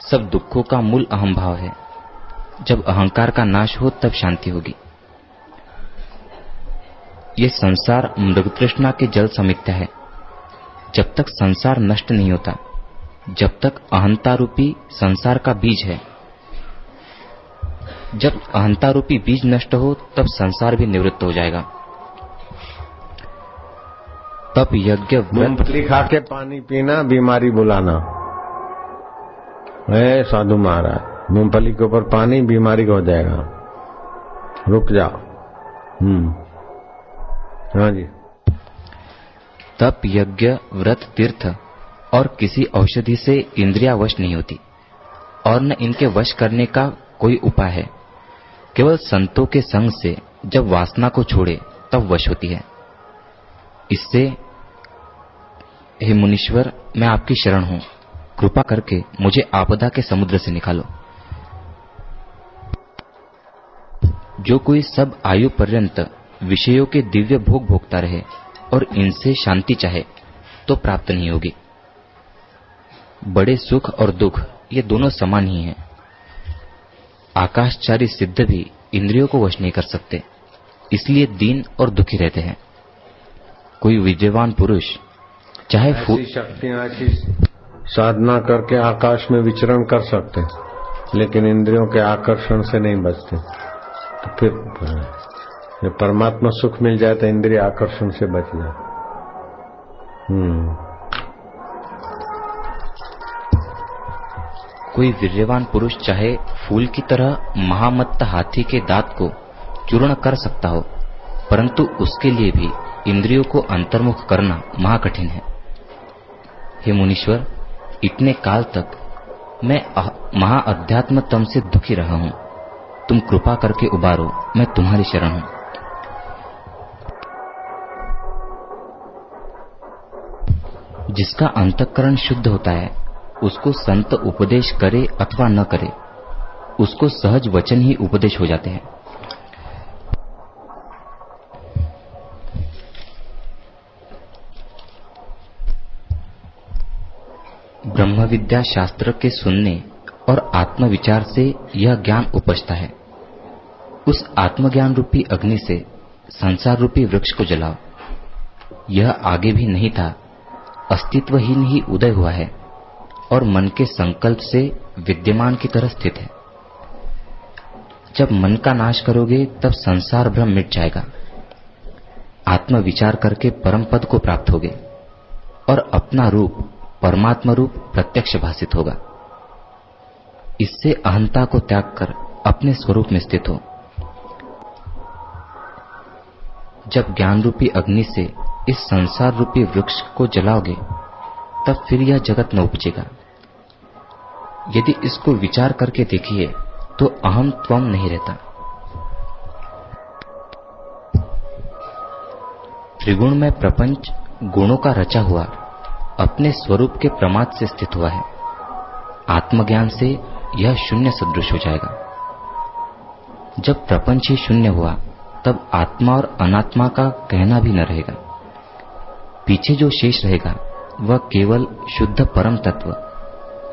सब दुखों का मूल अहम भाव है। जब अहंकार का नाश हो, तब शांति होगी। ये संसार मृग तृष्णा के जल समित्या है। जब तक संसार नष्ट नहीं होता, जब तक अहंता रूपी संसार का बीज है। जब अहंता रूपी बीज नष्ट हो, तब संसार भी निवृत्त हो जाएगा। तब यज्ञ खा के पानी पीना, बीमारी बुलाना। है? साधु महाराज, मूंगफली के ऊपर पानी बीमारी हो जाएगा। रुक जाओ। हम्म। हाँ जी। तप, यज्ञ, व्रत, तीर्थ और किसी औषधि से इंद्रिया वश नहीं होती और न इनके वश करने का कोई उपाय है। केवल संतों के संग से जब वासना को छोड़े, तब वश होती है। इससे, हे मुनीश्वर, मैं आपकी शरण हूँ। कृपा करके मुझे आपदा के समुद्र से निकालो। जो कोई सब आयु पर्यंत विषयों के दिव्य भोग भोगता रहे और इनसे शांति चाहे तो प्राप्त नहीं होगी। बड़े सुख और दुख, ये दोनों समान ही हैं। आकाशचारी सिद्ध भी इंद्रियों को वश नहीं कर सकते, इसलिए दीन और दुखी रहते हैं। कोई विजयवान पुरुष, चाहे शक्तियाँ साधना करके आकाश में विचरण कर सकते हैं, लेकिन इंद्रियों के आकर्षण से नहीं बचते। तो फिर परमात्मा सुख मिल जाए तो इंद्रिय आकर्षण से बच जाए। हम्म। कोई वीर्यवान पुरुष चाहे फूल की तरह महामत्त हाथी के दांत को चूर्ण कर सकता हो, परंतु उसके लिए भी इंद्रियों को अंतर्मुख करना महाकठिन है। हे मुनीश्वर इतने काल तक मैं महा अध्यात्म तम से दुखी रहा हूँ। तुम कृपा करके उबारो, मैं तुम्हारी शरण हूँ। जिसका अंतकरण शुद्ध होता है, उसको संत उपदेश करे अथवा न करे, उसको सहज वचन ही उपदेश हो जाते हैं। ब्रह्म विद्या शास्त्र के सुनने और आत्मविचार से यह ज्ञान उपजता है। उस आत्मज्ञान रूपी अग्नि से संसार रूपी वृक्ष को जलाओ। यह आगे भी नहीं था, अस्तित्वहीन ही उदय हुआ है और मन के संकल्प से विद्यमान की तरह स्थित है। जब मन का नाश करोगे, तब संसार भ्रम मिट जाएगा। आत्मविचार करके परम पद को प्राप्त होगे और अपना रूप परमात्मा रूप प्रत्यक्ष भाषित होगा। इससे अहंता को त्याग कर अपने स्वरूप में स्थित हो। जब ज्ञान रूपी अग्नि से इस संसार रूपी वृक्ष को जलाओगे, तब फिर यह जगत न उपजेगा। यदि इसको विचार करके देखिए तो अहम त्वम नहीं रहता। त्रिगुण में प्रपंच गुणों का रचा हुआ अपने स्वरूप के प्रमाद से स्थित हुआ है। आत्मज्ञान से यह शून्य सदृश हो जाएगा। जब प्रपंच ही शून्य हुआ, तब आत्मा और अनात्मा का कहना भी न रहेगा। पीछे जो शेष रहेगा, वह केवल शुद्ध परम तत्व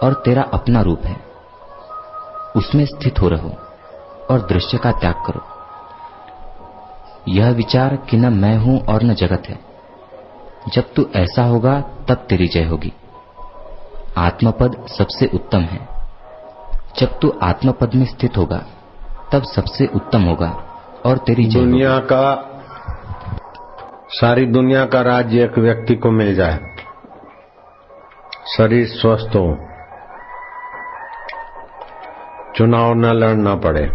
और तेरा अपना रूप है। उसमें स्थित हो रहो और दृश्य का त्याग करो। यह विचार कि न मैं हूँ और न जगत है जब तू ऐसा होगा, तब तेरी जय होगी। आत्मपद सबसे उत्तम है। जब तू आत्मपद में स्थित होगा, तब सबसे उत्तम होगा, और तेरी जय दुनिया का, सारी दुनिया का राज्य एक व्यक्ति को मिल जाए। शरीर स्वस्थ हो। चुनाव न लड़ना पड़े।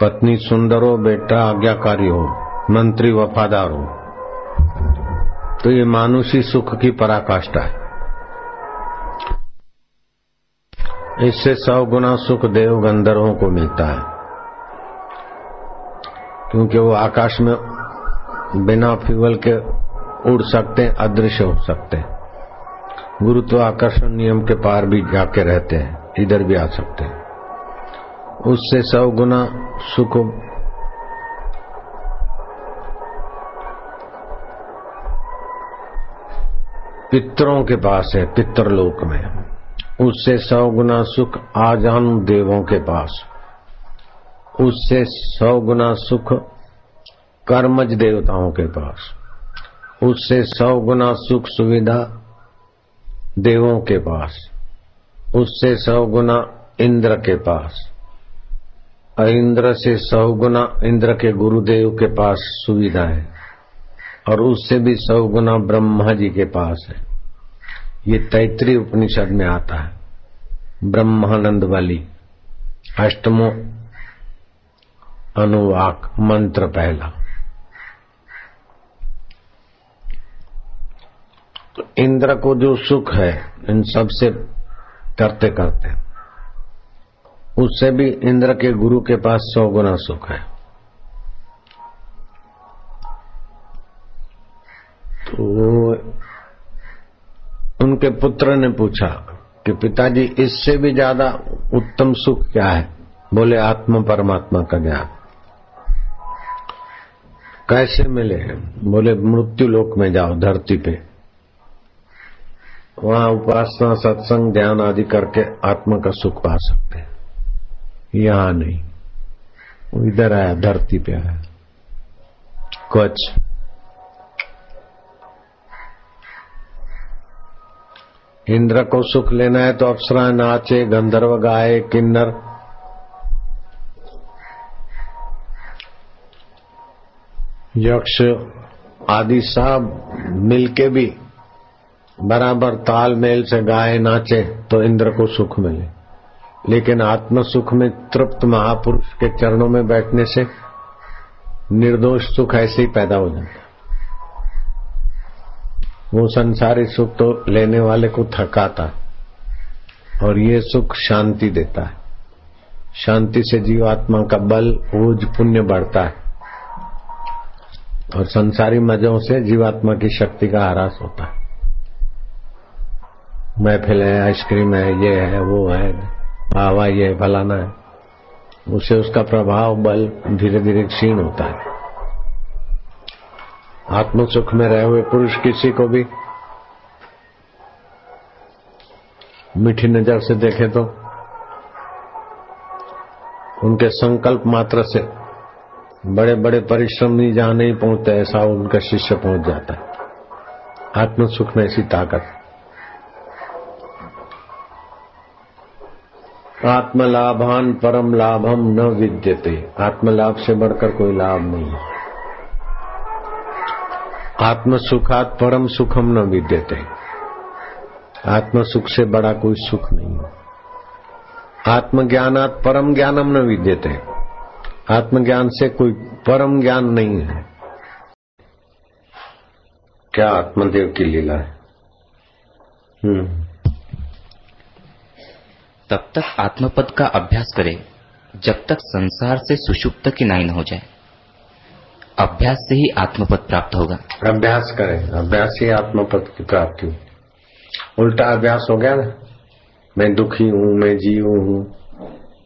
पत्नी सुंदर हो, बेटा आज्ञाकारी हो, मंत्री वफादार हो। तो ये मानुषी सुख की पराकाष्ठा है। इससे सौ गुना सुख देव गंधर्वों को मिलता है। क्योंकि वो आकाश में बिना फ्यूल के उड़ सकते हैं अदृश्य हो सकते। हैं गुरुत्व आकर्षण नियम के पार भी जाके रहते हैं, इधर भी आ सकते हैं। उससे सौ गुना सुख पितरों के पास है पितरलोक में। उससे सौ गुना सुख आजान देवों के पास। उससे सौ गुना सुख कर्मज देवताओं के पास। उससे सौ गुना सुख सुविधा देवों के पास। उससे सौ गुना इंद्र के पास। इंद्र से सौ गुना इंद्र के गुरुदेव के पास सुविधा है और उससे भी सौ गुना ब्रह्मा जी के पास है। ये तैतरी उपनिषद में आता है, ब्रह्मानंद वाली, अष्टमो अनुवाक मंत्र पहला। तो इंद्र को जो सुख है, इन सबसे करते करते उससे भी इंद्र के गुरु के पास सौ गुना सुख है। तो उनके पुत्र ने पूछा कि पिताजी, इससे भी ज़्यादा उत्तम सुख क्या है? बोले, आत्मा परमात्मा का ज्ञान। कैसे मिले? बोले, मृत्यु लोक में जाओ, धरती पे। वहाँ उपासना, सत्संग, ध्यान आदि करके आत्मा का सुख पा सकते हैं। यहाँ नहीं। इधर आया, धरती पे आया। कुछ इंद्र को सुख लेना है तो अप्सरा नाचे, गंधर्व गाए, किन्नर। यक्ष आदि सब मिलके भी बराबर तालमेल से गाए, नाचे तो इंद्र को सुख मिले। लेकिन आत्म सुख में तृप्त महापुरुष के चरणों में बैठने से निर्दोष सुख ऐसे ही पैदा हो जाता वो संसारी सुख तो लेने वाले को थकाता और ये सुख शांति देता है। शांति से जीवात्मा का बल, ऊर्ज, पुण्य बढ़ता है। और संसारी मजों से जीवात्मा की शक्ति का ह्रास होता है। महफिल है, आइसक्रीम है, ये है, वो है हवा ये फलाना है। उससे उसका प्रभाव बल धीरे धीरे क्षीण होता है। आत्म सुख में रहे हुए पुरुष किसी को भी मीठी नज़र से देखे तो उनके संकल्प मात्र से बड़े बड़े परिश्रम नहीं, जहाँ नहीं पहुँचते, ऐसा उनका शिष्य पहुँच जाता है। आत्म सुख में ऐसी ताकत। आत्मलाभान परम लाभम न विद्यते। आत्मलाभ से बढ़कर कोई लाभ नहीं है। आत्म सुखात परम सुखम न विद्यते। आत्म सुख से बड़ा कोई सुख नहीं आत्मज्ञानात परम ज्ञानम न विद्यते। आत्मज्ञान से कोई परम ज्ञान नहीं है। क्या आत्मदेव की लीला है? हम्म। तब तक आत्मपद का अभ्यास करें, जब तक संसार से सुषुप्त की नाई न हो जाए। अभ्यास से ही आत्मपद प्राप्त होगा। अभ्यास करें, अभ्यास ही आत्मपद की प्राप्ति उल्टा अभ्यास हो गया ना? मैं दुखी हूँ, मैं जीव हूँ,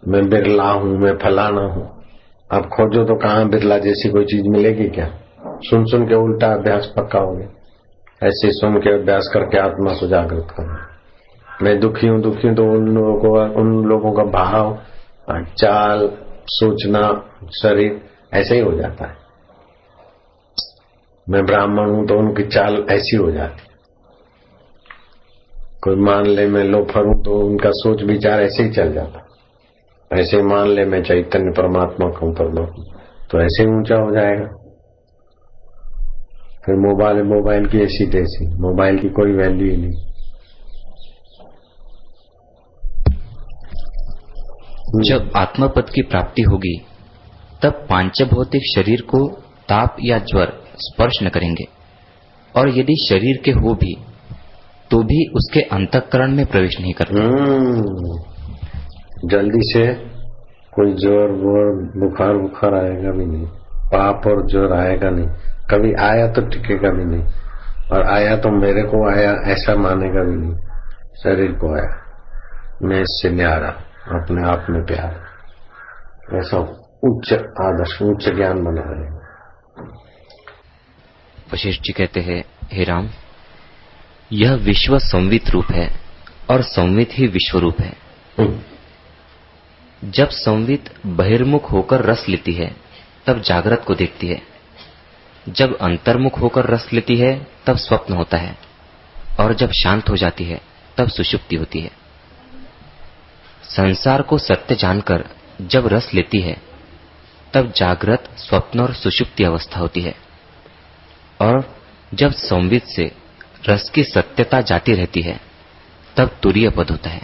मैं बिरला हूँ, मैं फलाना हूँ। अब खोजो तो कहाँ बिरला जैसी कोई चीज़ मिलेगी क्या? सुन सुन के उल्टा अभ्यास पक्का हो गया। ऐसे सुन के अभ्यास करके आत्मा को जागृत करना मैं दुखी हूँ दुखी हूँ तो उन लोगों को, उन लोगों का भाव, चाल, सोचना, शरीर, ऐसे ही हो जाता है। मैं ब्राह्मण हूँ तो उनकी चाल ऐसी हो जाती कोई मान ले मैं लोफर हूँ तो उनका सोच विचार ऐसे ही चल जाता ऐसे मान ले मैं चैतन्य परमात्मा कहूँ परमात्मा। तो ऐसे ही ऊँचा हो जाएगा। फिर मोबाइल मोबाइल की ऐसी तैसी। मोबाइल की कोई वैल्यू ही नहीं। जब आत्मपद की प्राप्ति होगी, तब पाँच भौतिक शरीर को ताप या ज्वर स्पर्श न करेंगे। और यदि शरीर के हो भी तो भी उसके अंतकरण में प्रवेश नहीं करते। हम्म। जल्दी से कोई ज़ोर वोर बुखार बुखार आएगा भी नहीं। पाप और ज़ोर आएगा नहीं। कभी आया तो टिकेगा भी नहीं। और आया तो मेरे को आया, ऐसा मानेगा भी नहीं। शरीर को आया। मैं इससे न्यारा, अपने आप में प्यार। ऐसा उच्च आदर्श, उच्च ज्ञान बना रहे वशिष्ठ जी कहते हैं, हे राम, यह विश्व संवित रूप है और संवित ही विश्व रूप है। जब संवित बहिर्मुख होकर रस लेती है, तब जागृत को देखती है। जब अंतर्मुख होकर रस लेती है, तब स्वप्न होता है। और जब शांत हो जाती है, तब सुषुप्ति होती है। संसार को सत्य जानकर जब रस लेती है, तब जागृत, स्वप्न और सुषुप्ति अवस्था होती है। और जब संवित से रस की सत्यता जाती रहती है, तब तुरीय पद होता है।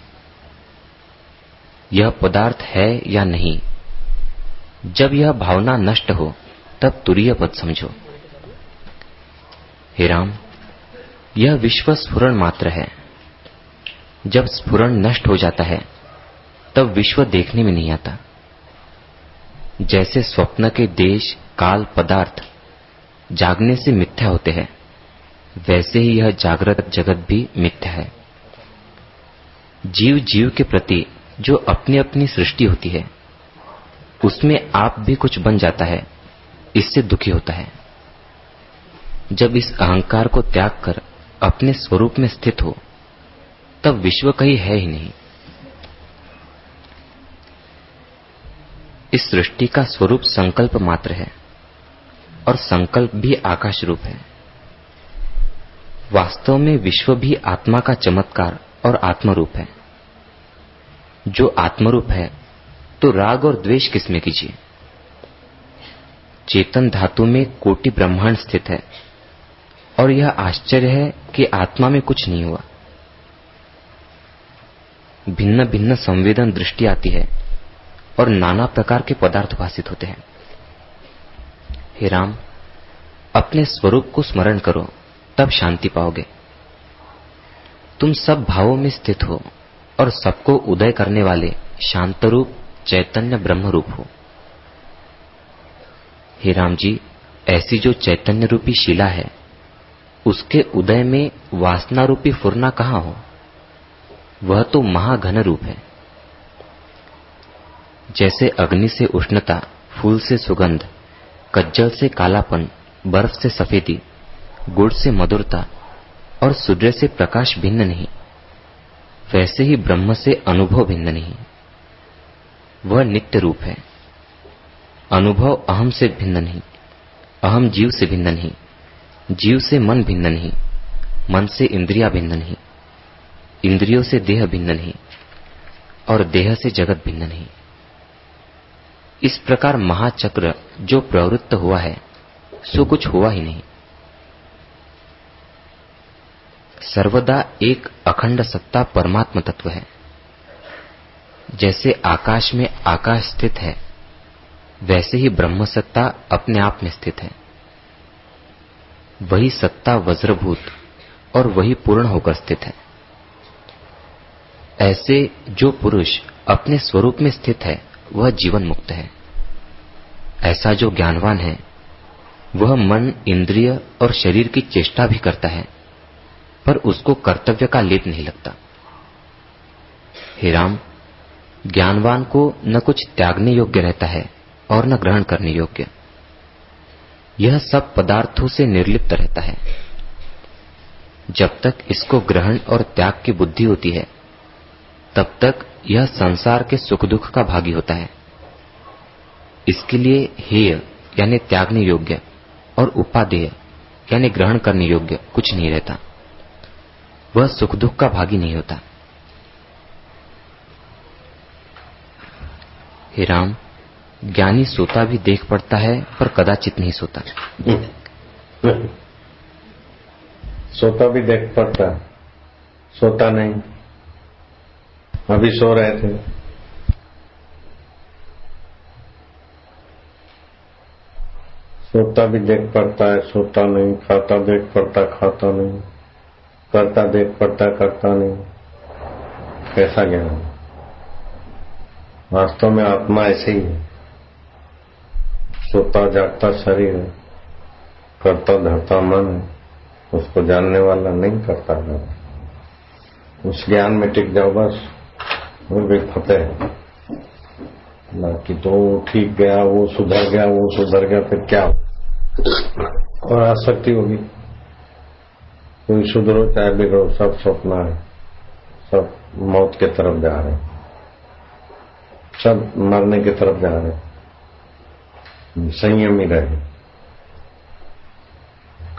यह पदार्थ है या नहीं? जब यह भावना नष्ट हो, तब तुरीय पद समझो। हे राम, यह विश्व स्फुरण मात्र है। जब स्फुरण नष्ट हो जाता है, तब विश्व देखने में नहीं आता। जैसे स्वप्न के देश काल पदार्थ जागने से मिथ्या होते हैं। वैसे ही यह जागृत जगत भी मिथ्या है। जीव जीव के प्रति जो अपनी अपनी सृष्टि होती है, उसमें आप भी कुछ बन जाता है, इससे दुखी होता है। जब इस अहंकार को त्याग कर अपने स्वरूप में स्थित हो, तब विश्व कहीं है ही नहीं। इस सृष्टि का स्वरूप संकल्प मात्र है। और संकल्प भी आकाश रूप है। वास्तव में विश्व भी आत्मा का चमत्कार और आत्मरूप है। जो आत्मरूप है तो राग और द्वेष किसमें कीजिए? चेतन धातु में कोटि ब्रह्मांड स्थित है, और यह आश्चर्य है कि आत्मा में कुछ नहीं हुआ। भिन्न भिन्न संवेदन दृष्टि आती है, और नाना प्रकार के पदार्थ भाषित होते हैं। हे राम, अपने स्वरूप को स्मरण करो, तब शांति पाओगे। तुम सब भावों में स्थित हो और सबको उदय करने वाले शांत रूप चैतन्य ब्रह्म रूप हो। हे राम जी, ऐसी जो चैतन्य रूपी शिला है, उसके उदय में वासना रूपी फुरना कहाँ हो? वह तो महाघन रूप है। जैसे अग्नि से उष्णता, फूल से सुगंध कज्जल से कालापन, बर्फ़ से सफेदी, गुड़ से मधुरता और सूर्य से प्रकाश भिन्न नहीं। वैसे ही ब्रह्म से अनुभव भिन्न नहीं। वह नित्य रूप है। अनुभव अहम से भिन्न नहीं, अहम जीव से भिन्न नहीं, जीव से मन भिन्न नहीं, मन से इंद्रिया भिन्न नहीं, इंद्रियों से देह भिन्न नहीं और देह से जगत भिन्न नहीं। इस प्रकार महाचक्र जो प्रवृत्त हुआ है, सो कुछ हुआ ही नहीं। सर्वदा एक अखंड सत्ता परमात्म तत्व है। जैसे आकाश में आकाश स्थित है, वैसे ही ब्रह्म सत्ता अपने आप में स्थित है। वही सत्ता वज्रभूत और वही पूर्ण होकर स्थित है। ऐसे जो पुरुष अपने स्वरूप में स्थित है वह जीवन मुक्त है। ऐसा जो ज्ञानवान है, वह मन, इंद्रिय और शरीर की चेष्टा भी करता है, पर उसको कर्तव्य का लेप नहीं लगता। हे राम, ज्ञानवान को न कुछ त्यागने योग्य रहता है और न ग्रहण करने योग्य। यह सब पदार्थों से निर्लिप्त रहता है। जब तक इसको ग्रहण और त्याग की बुद्धि होती है तब तक यह संसार के सुख दुख का भागी होता है। इसके लिए हेय, यानी त्यागने योग्य, और उपादेय, यानी ग्रहण करने योग्य कुछ नहीं रहता। वह सुख दुख का भागी नहीं होता। हे राम, ज्ञानी सोता भी देख पड़ता है, पर कदाचित नहीं सोता। सोता भी देख पड़ता सोता नहीं। अभी सो रहे थे। सोता भी देख पड़ता है, सोता नहीं, खाता देख पड़ता, खाता नहीं, करता देख पड़ता, करता नहीं। कैसा ज्ञान वास्तव में आत्मा ऐसे ही है। सोता, जागता शरीर है। करता, धरता मन है। उसको जानने वाला नहीं करता उस ज्ञान में टिक जाओ बस। वो भी फतेह बाकी तो ठीक गया, वो सुधर गया, वो सुधर गया, फिर क्या और आसक्ति होगी। कोई सुधरो, चाहे बिगड़ो, सब सपना है। सब मौत के तरफ़ जा रहे सब मरने की तरफ़ जा रहे संयम ही रहे।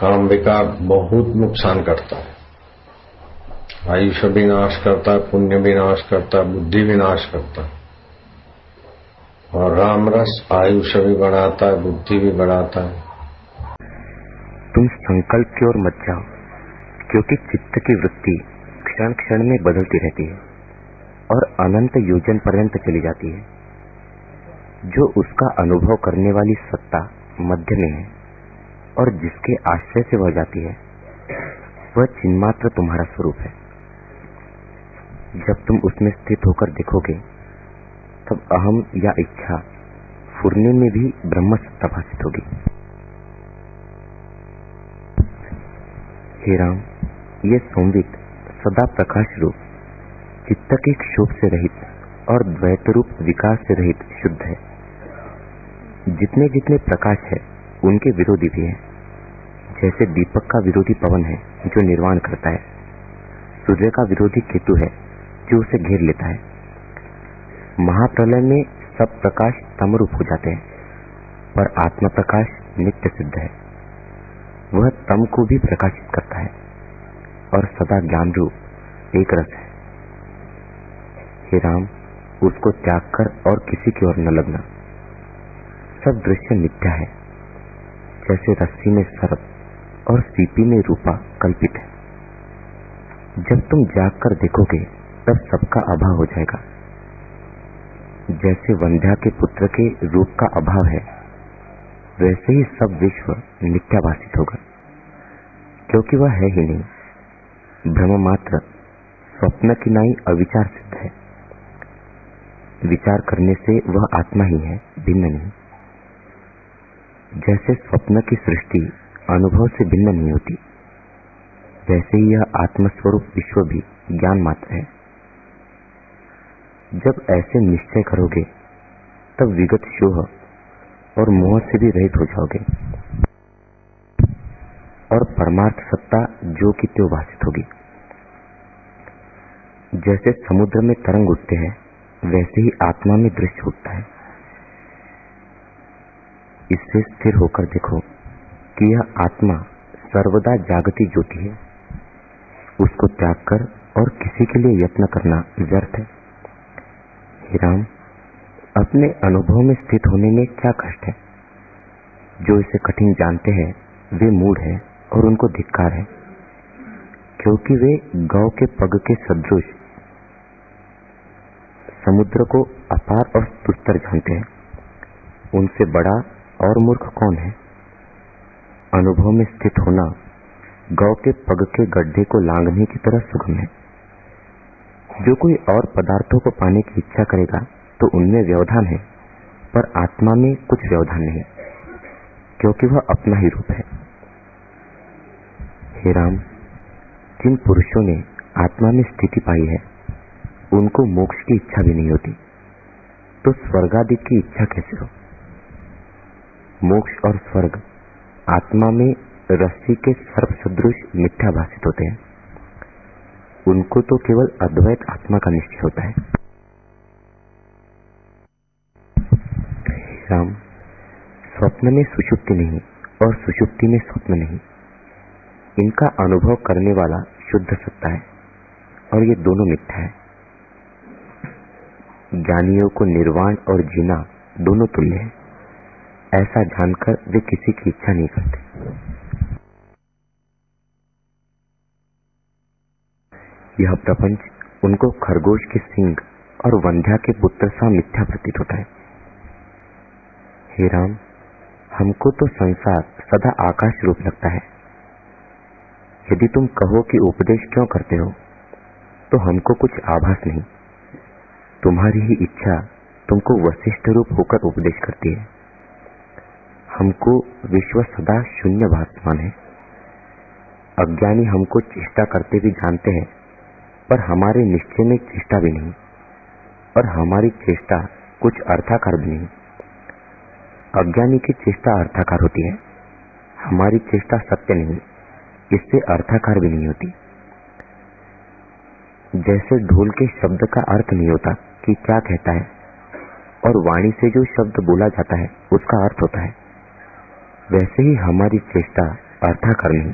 काम विकार बहुत नुकसान करता है। आयुष्य भी नाश करता है पुण्य भी नाश करता है बुद्धि भी नाश करता। है और राम रस आयुष्य भी बढ़ाता है बुद्धि भी बढ़ाता। है तुम संकल्प की ओर मत जाओ, क्योंकि चित्त की वृत्ति क्षण क्षण में बदलती रहती है और अनंत योजन पर्यंत चली जाती है। जो उसका अनुभव करने वाली सत्ता मध्य में है और जिसके आश्रय से वह जाती है, वह चिन्मात्र तुम्हारा स्वरूप है। जब तुम उसमें स्थित होकर देखोगे, तब अहम या इच्छा फुरने में भी ब्रह्म सत्ता भाषित होगी। हे राम, ये संवित सदा प्रकाश रूप, चित्त के क्षोभ से रहित और द्वैत रूप विकास से रहित शुद्ध है। जितने जितने प्रकाश है, उनके विरोधी भी हैं। जैसे दीपक का विरोधी पवन है, जो निर्वाण करता है, सूर्य का विरोधी केतु है जो उसे घेर लेता है। महाप्रलय में सब प्रकाश तमरूप हो जाते हैं, पर आत्म प्रकाश नित्य सिद्ध है। वह तम को भी प्रकाशित करता है, और सदा ज्ञान रूप एक रस है। हे राम, उसको त्याग कर और किसी की ओर न लगना। सब दृश्य मिथ्या है, जैसे रस्सी में सर्प और सीपी में रूपा कल्पित है। जब तुम जाग कर देखोगे तब सबका अभाव हो जाएगा। जैसे वंध्या के पुत्र के रूप का अभाव है, वैसे ही सब विश्व मिथ्याभाषित होगा। क्योंकि वह है ही नहीं भ्रम मात्र स्वप्न की नाई अविचार सिद्ध है। विचार करने से वह आत्मा ही है, भिन्न नहीं। जैसे स्वप्न की सृष्टि अनुभव से भिन्न नहीं होती, वैसे ही यह आत्मस्वरूप विश्व भी ज्ञान मात्र है। जब ऐसे निश्चय करोगे, तब विगत शोह और मोह से भी रहित हो जाओगे। और परमार्थ सत्ता जो कि त्यो भाषित होगी। जैसे समुद्र में तरंग उठते हैं, वैसे ही आत्मा में दृश्य उठता है। इससे स्थिर होकर देखो कि यह आत्मा सर्वदा जागती ज्योति है। उसको त्याग कर और किसी के लिए यत्न करना व्यर्थ है। हे राम अपने अनुभव में स्थित होने में क्या कष्ट है? जो इसे कठिन जानते हैं, वे मूड है और उनको धिक्कार है। क्योंकि वे गौ के पग के सदृश, समुद्र को अपार और सुस्तर जानते हैं। उनसे बड़ा और मूर्ख कौन है? अनुभव में स्थित होना गौ के पग के गड्ढे को लांगने की तरह सुगम है। जो कोई और पदार्थों को पाने की इच्छा करेगा तो उनमें व्यवधान है, पर आत्मा में कुछ व्यवधान नहीं, क्योंकि वह अपना ही रूप है। हे राम, जिन पुरुषों ने आत्मा में स्थिति पाई है, उनको मोक्ष की इच्छा भी नहीं होती तो स्वर्गादि की इच्छा कैसे हो? मोक्ष और स्वर्ग आत्मा में रस्सी के सर्प सदृश मिथ्या भाषित होते हैं। उनको तो केवल अद्वैत आत्मा का निश्चय होता है। राम, स्वप्न में सुषुप्ति नहीं और सुषुप्ति में स्वप्न नहीं। इनका अनुभव करने वाला शुद्ध सत्ता है और ये दोनों मिथ्या है। ज्ञानियों को निर्वाण और जीना दोनों तुल्य है। ऐसा जानकर वे किसी की इच्छा नहीं करते। यह प्रपंच उनको खरगोश के सिंह और वंध्या के पुत्र सा मिथ्या प्रतीत होता है। हे राम, हमको तो संसार सदा आकाश रूप लगता है। यदि तुम कहो कि उपदेश क्यों करते हो तो हमको कुछ आभास नहीं। तुम्हारी ही इच्छा तुमको वशिष्ठ रूप होकर उपदेश करती है। हमको विश्व सदा शून्य भाषमान है। अज्ञानी हमको चेष्टा करते भी जानते हैं पर हमारे निश्चय में चेष्टा भी नहीं और हमारी चेष्टा कुछ अर्थाकार भी नहीं। अज्ञानी की चेष्टा अर्थाकार होती है। हमारी चेष्टा सत्य नहीं, इससे अर्थाकार भी नहीं होती। जैसे ढोल के शब्द का अर्थ नहीं होता कि क्या कहता है और वाणी से जो शब्द बोला जाता है, उसका अर्थ होता है। वैसे ही हमारी चेष्टा अर्थाकार नहीं,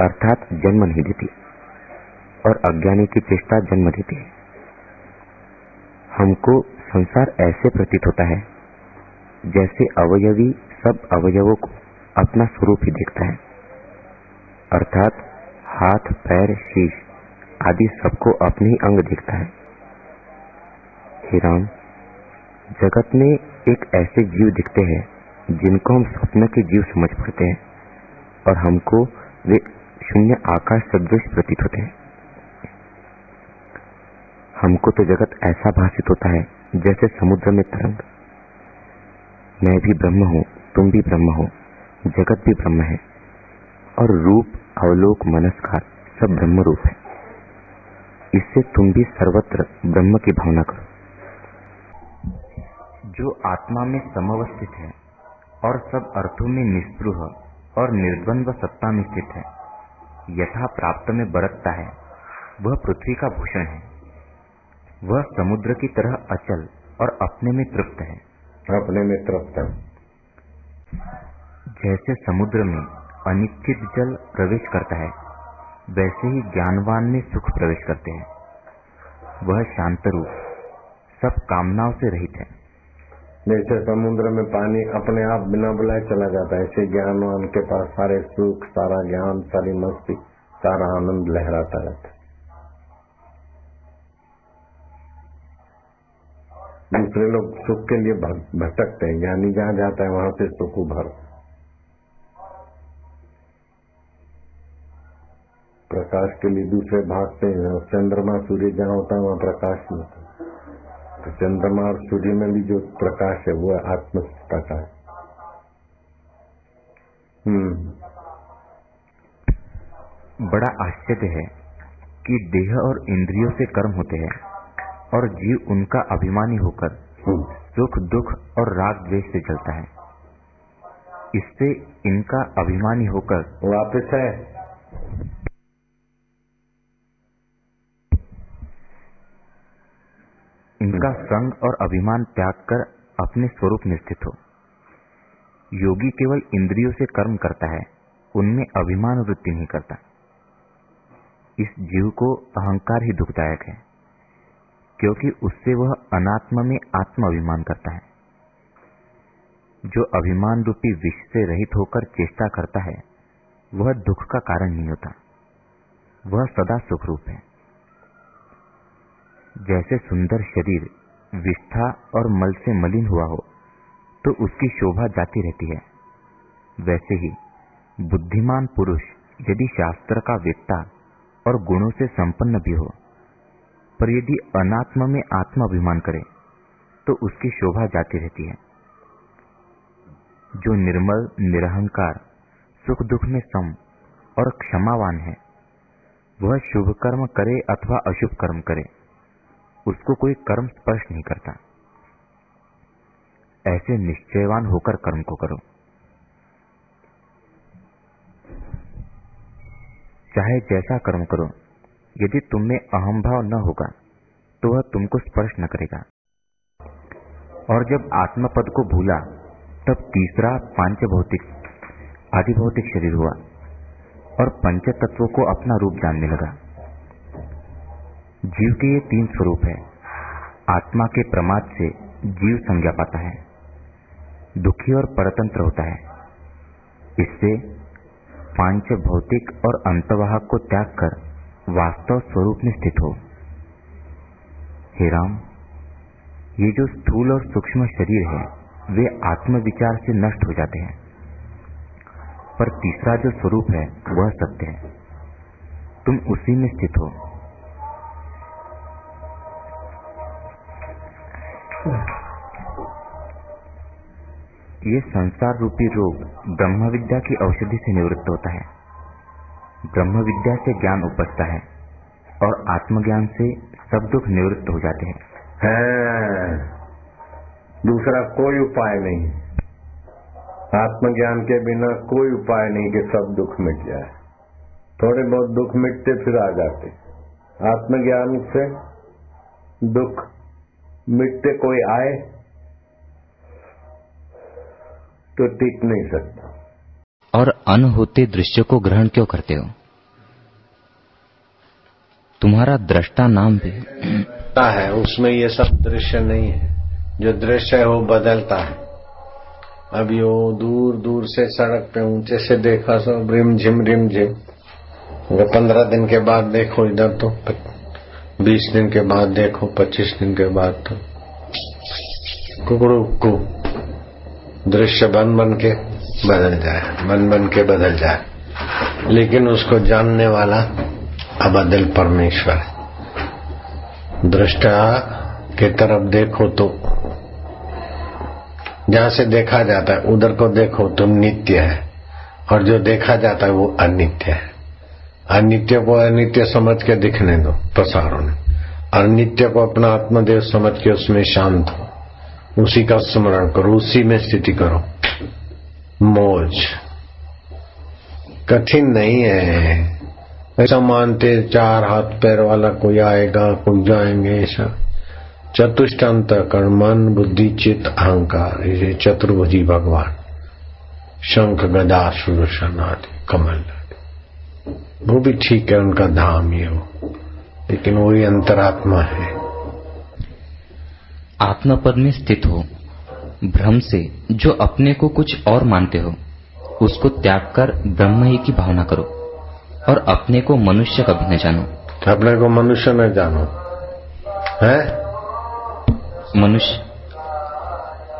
अर्थात जन्म नहीं देती। और अज्ञानी की चेष्टा जन्म देती है। हमको संसार ऐसे प्रतीत होता है, जैसे अवयवी सब अवयवों को अपना स्वरूप ही देखता है। अर्थात हाथ, पैर, शीश आदि सबको अपने ही अंग दिखता है। हिराम जगत में एक ऐसे जीव दिखते हैं, जिनको हम स्वप्न के जीव समझ पड़ते हैं और हमको वे शून्य आकाश सदृश प्रतीत होते हैं। हमको तो जगत ऐसा भाषित होता है, जैसे समुद्र में तरंग। मैं भी ब्रह्म हूँ, तुम भी ब्रह्म हो, जगत भी ब्रह्म है। और रूप, अवलोक, मनस्कार सब ब्रह्म रूप है। इससे तुम भी सर्वत्र ब्रह्म की भावना करो। जो आत्मा में समवस्थित है, और सब अर्थों में निस्पृह और निर्द्वंद्व सत्ता में स्थित है, यथा प्राप्त में बरतता है, वह पृथ्वी का भूषण है। वह समुद्र की तरह अचल और अपने में तृप्त है। अपने में तृप्त है। जैसे समुद्र में अनिश्चित जल प्रवेश करता है वैसे ही ज्ञानवान में सुख प्रवेश करते हैं। वह शांत रूप सब कामनाओं से रहित है। जैसे समुद्र में पानी अपने आप बिना बुलाए चला जाता है ऐसे ज्ञानवान के पास सारे सुख सारा ज्ञान सारी मस्ती सारा आनंद लहराता रहता है। दूसरे लोग सुख के लिए भटकते हैं। ज्ञानी जहाँ जाता है, वहाँ से सुख उभर। प्रकाश के लिए दूसरे भागते हैं। चंद्रमा सूर्य जहाँ होता है, वहाँ प्रकाश होता। तो चंद्रमा और सूर्य में भी जो प्रकाश है, वो है आत्म प्रकाश हम्म। बड़ा आश्चर्य है कि देह और इंद्रियों से कर्म होते हैं। और जीव उनका अभिमानी होकर हम्म। सुख दुख और राग द्वेष से चलता है। इससे इनका अभिमानी होकर वापस है इनका संग और अभिमान त्याग कर अपने स्वरूप में स्थित हो। योगी केवल इंद्रियों से कर्म करता है उनमें अभिमान वृत्ति नहीं करता। इस जीव को अहंकार ही दुखदायक है। क्योंकि उससे वह अनात्म में आत्म अभिमान करता है। जो अभिमान रूपी विष से रहित होकर चेष्टा करता है, वह दुख का कारण नहीं होता। वह सदा सुख रूप है। जैसे सुंदर शरीर विष्ठा और मल से मलिन हुआ हो तो उसकी शोभा जाती रहती है। वैसे ही बुद्धिमान पुरुष यदि शास्त्र का वेत्ता और गुणों से संपन्न भी हो पर यदि अनात्म में आत्म अभिमान करे तो उसकी शोभा जाती रहती है। जो निर्मल, निरहंकार, सुख दुख में सम और क्षमावान है, वह शुभ कर्म करे अथवा अशुभ कर्म करे, उसको कोई कर्म स्पर्श नहीं करता। ऐसे निश्चयवान होकर कर्म को करो। चाहे जैसा कर्म करो यदि तुमने अहम भाव न होगा तो वह तुमको स्पर्श न करेगा। और जब आत्मपद को भूला, तब तीसरा पाँच भौतिक आदि भौतिक शरीर हुआ, और पंच तत्वों को अपना रूप जानने लगा। जीव के ये तीन स्वरूप है। आत्मा के प्रमाद से जीव संज्ञा पाता है। दुखी और परतंत्र होता है। इससे पाँच भौतिक और अंतवाहक को त्याग कर वास्तव स्वरूप में स्थित हो। हे राम, ये जो स्थूल और सूक्ष्म शरीर है, वे आत्मविचार से नष्ट हो जाते हैं। पर तीसरा जो स्वरूप है, वह सत्य है। तुम उसी में स्थित हो। ये संसार रूपी रोग ब्रह्म विद्या की औषधि से निवृत्त होता है। ब्रह्म विद्या से ज्ञान उपजता है और आत्मज्ञान से सब दुख निवृत्त हो जाते हैं। दूसरा कोई उपाय नहीं। आत्मज्ञान के बिना कोई उपाय नहीं कि सब दुख मिट जाए। थोड़े बहुत दुख मिटते फिर आ जाते। आत्मज्ञान से दुख मिटते कोई आए तो टिक नहीं सकता। और अन होते दृश्य को ग्रहण क्यों करते हो? तुम्हारा दृष्टा नाम भी है, उसमें ये सब दृश्य नहीं है। जो दृश्य है, वो बदलता है। अभी वो दूर दूर से सड़क पे ऊँचे से देखा सब रिम झिम रिम झिम। पंद्रह दिन के बाद देखो इधर तो बीस दिन के बाद देखो, पच्चीस दिन के बाद तो। कुकड़ू को दृश्य बन बन के बदल जाए बन बन के बदल जाए। लेकिन उसको जानने वाला अबदल परमेश्वर है। दृष्टा के तरफ़ देखो तो जहाँ से देखा जाता है, उधर को देखो तो नित्य है। और जो देखा जाता है, वो अनित्य है। अनित्य को अनित्य समझ के दिखने दो, प्रसारों ने। और नित्य को अपना आत्मदेव समझ के उसमें शांत हो। उसी का स्मरण करो, उसी में स्थिति करो। मौज। कठिन नहीं है। ऐसा मानते चार हाथ पैर वाला कोई आएगा कोई जाएँगे ऐसा। चतुष्टांत कर्म मन बुद्धि, चित्त, अहंकार, इसे चतुर्भुजी भगवान। शंख, गदा, सुदर्शन आदि, कमल आदि। वो भी ठीक है, उनका धाम ये हो। लेकिन वही अंतरात्मा है। आत्मपद में स्थित हो। भ्रम से जो अपने को कुछ और मानते हो उसको त्याग कर ब्रह्म ही की भावना करो और अपने को मनुष्य कभी न जानो। अपने को मनुष्य न जानो। है? मनुष्य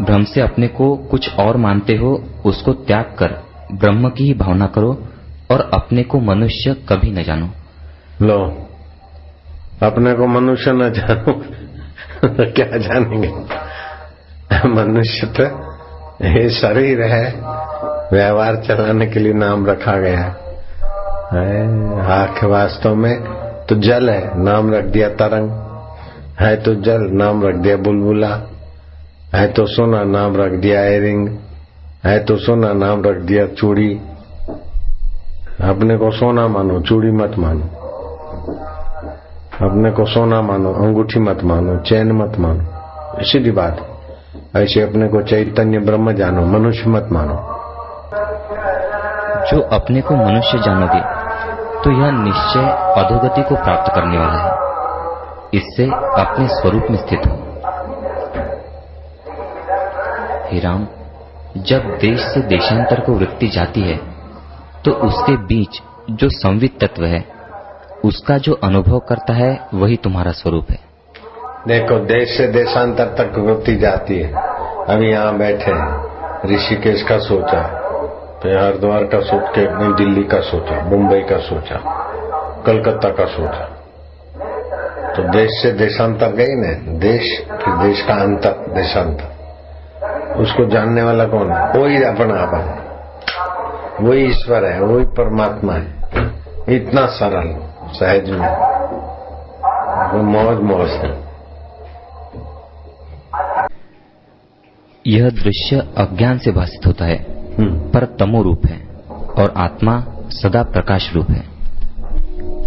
भ्रम से अपने को कुछ और मानते हो उसको त्याग कर ब्रह्म की ही भावना करो और अपने को मनुष्य कभी न जानो। लो अपने को मनुष्य न जानो क्या जानेंगे? मनुष्य तो ये शरीर है, व्यवहार चलाने के लिए नाम रखा गया है। आख वास्तव में तो जल है, नाम रख दिया तरंग। है तो जल, नाम रख दिया बुलबुला। है तो सोना, नाम रख दिया एयरिंग है तो सोना, नाम रख दिया चूड़ी। अपने को सोना मानो, चूड़ी मत मानो। अपने को सोना मानो, अंगूठी मत मानो, चैन मत मानो। सीधी बात। ऐसे अपने को चैतन्य ब्रह्म जानो, मनुष्य मत मानो। जो अपने को मनुष्य जानोगे तो यह निश्चय अधोगति को प्राप्त करने वाला है। इससे अपने स्वरूप में स्थित हो। हे राम, जब देश से देशांतर को वृत्ति जाती है तो उसके बीच जो संवित तत्व है, उसका जो अनुभव करता है, वही तुम्हारा स्वरूप है। देखो, देश से देशांतर तक वृत्ति जाती है। अभी यहाँ बैठे ऋषिकेश का सोचा, फिर हरिद्वार का सोच के दिल्ली का सोचा, मुंबई का सोचा, कलकत्ता का सोचा। तो देश से देशांतर गई ना देश, फिर देश का अंतर, देशांतर। उसको जानने वाला कौन है? वही अपना अपन वही ईश्वर है, वही परमात्मा है। इतना सरल, सहज में। वो मौज मौज है। यह दृश्य अज्ञान से भाषित होता है पर तमो रूप है और आत्मा सदा प्रकाश रूप है।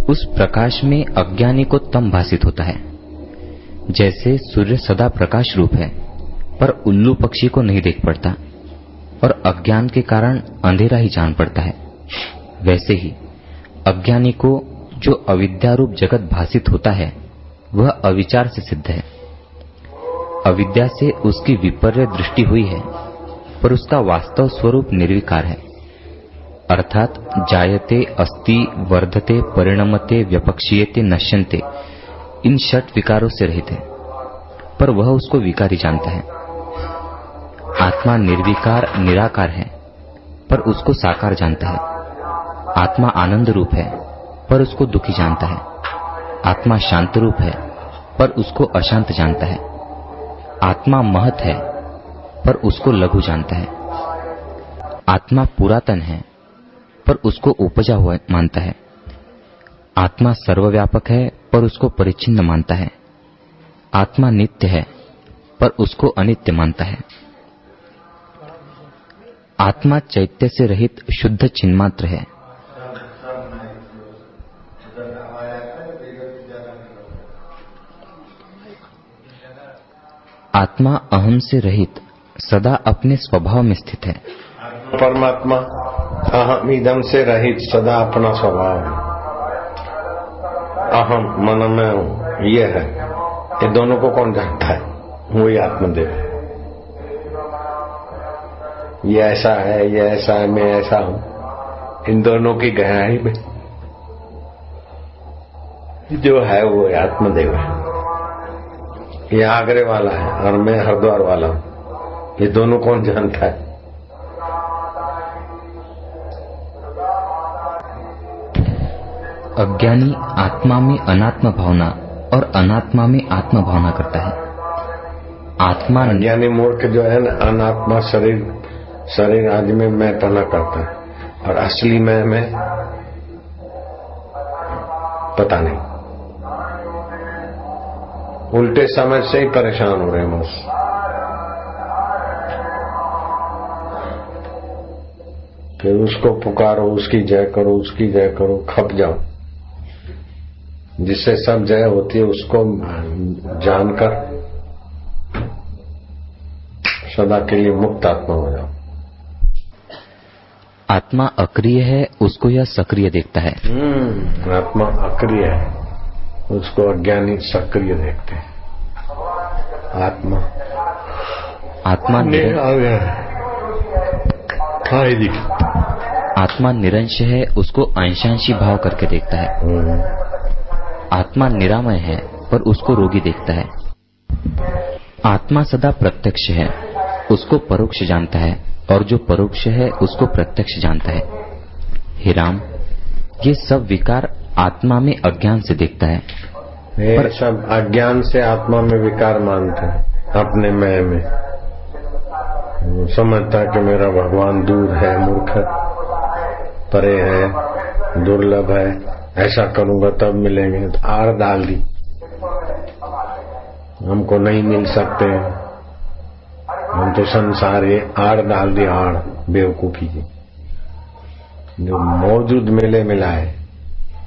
उस प्रकाश में अज्ञानी को तम भाषित होता है। जैसे सूर्य सदा प्रकाश रूप है पर उल्लू पक्षी को नहीं देख पड़ता और अज्ञान के कारण अंधेरा ही जान पड़ता है। वैसे ही अज्ञानी को जो अविद्यारूप जगत भाषित होता है वह अविचार से सिद्ध है। अविद्या से उसकी विपर्य दृष्टि हुई है, पर उसका वास्तव स्वरूप निर्विकार है। अर्थात जायते अस्ति, वर्धते, परिणमते, व्यपक्षीयते नश्यंते इन षट विकारों से रहित है, पर वह उसको विकारी जानता है। आत्मा निर्विकार, निराकार है, पर उसको साकार जानता है। आत्मा आनंद रूप है, पर उसको दुखी जानता है। आत्मा शांत रूप है, पर उसको अशांत जानता है। आत्मा महत है, पर उसको लघु जानता है। आत्मा पुरातन है, पर उसको उपजा हुआ मानता है। आत्मा सर्वव्यापक है, पर उसको परिचिन्न मानता है। आत्मा नित्य है, पर उसको अनित्य मानता है। आत्मा चैत्य से रहित शुद्ध चिन्मात्र है। आत्मा अहम से रहित सदा अपने स्वभाव में स्थित है। परमात्मा अहम इदम से रहित सदा अपना स्वभाव है। अहम मन में हूँ, ये है। ये दोनों को कौन जानता है? वही आत्मदेव है। ये ऐसा है, ये ऐसा है, मैं ऐसा हूँ। इन दोनों की गहराई में जो है वो आत्मदेव है। ये आगरे वाला है और मैं हरिद्वार वाला हूँ। ये दोनों कौन जानता है? अज्ञानी आत्मा में अनात्म भावना और अनात्मा में आत्म भावना करता है। आत्मा अज्ञानी मूर्ख जो है ना अनात्मा शरीर शरीर आदि में मैं पना करता है। और असली मैं में पता नहीं। उल्टे समझ से ही परेशान हो रहे हैं बस फिर उसको पुकारो उसकी जय करो उसकी जय करो खप जाओ। जिससे सब जय होती है उसको जानकर सदा के लिए मुक्त आत्मा हो जाओ। आत्मा अक्रिय है उसको यह सक्रिय देखता है। हम्म, आत्मा अक्रिय है। उसको अज्ञानी सक्रिय देखते हैं। आत्मा। आत्मा निर, आ गया हाँ दिख। आत्मा निरंश है उसको अंशांशी भाव करके देखता है। हम्म, आत्मा निरामय है पर उसको रोगी देखता है। आत्मा सदा प्रत्यक्ष है उसको परोक्ष जानता है और जो परोक्ष है उसको प्रत्यक्ष जानता है। हे राम ये सब विकार आत्मा में अज्ञान से देखता है। ये सब अज्ञान से आत्मा में विकार मानते हैं अपने मैं में। समझता कि मेरा भगवान दूर है मूर्ख परे है दुर्लभ है। ऐसा करूँगा तब मिलेंगे। तो आड़ डाल दी। हमको नहीं मिल सकते। हम तो संसार ये आड़ डाल दी आड़ बेवकूफ़ी की। जो मौजूद मिले मिला है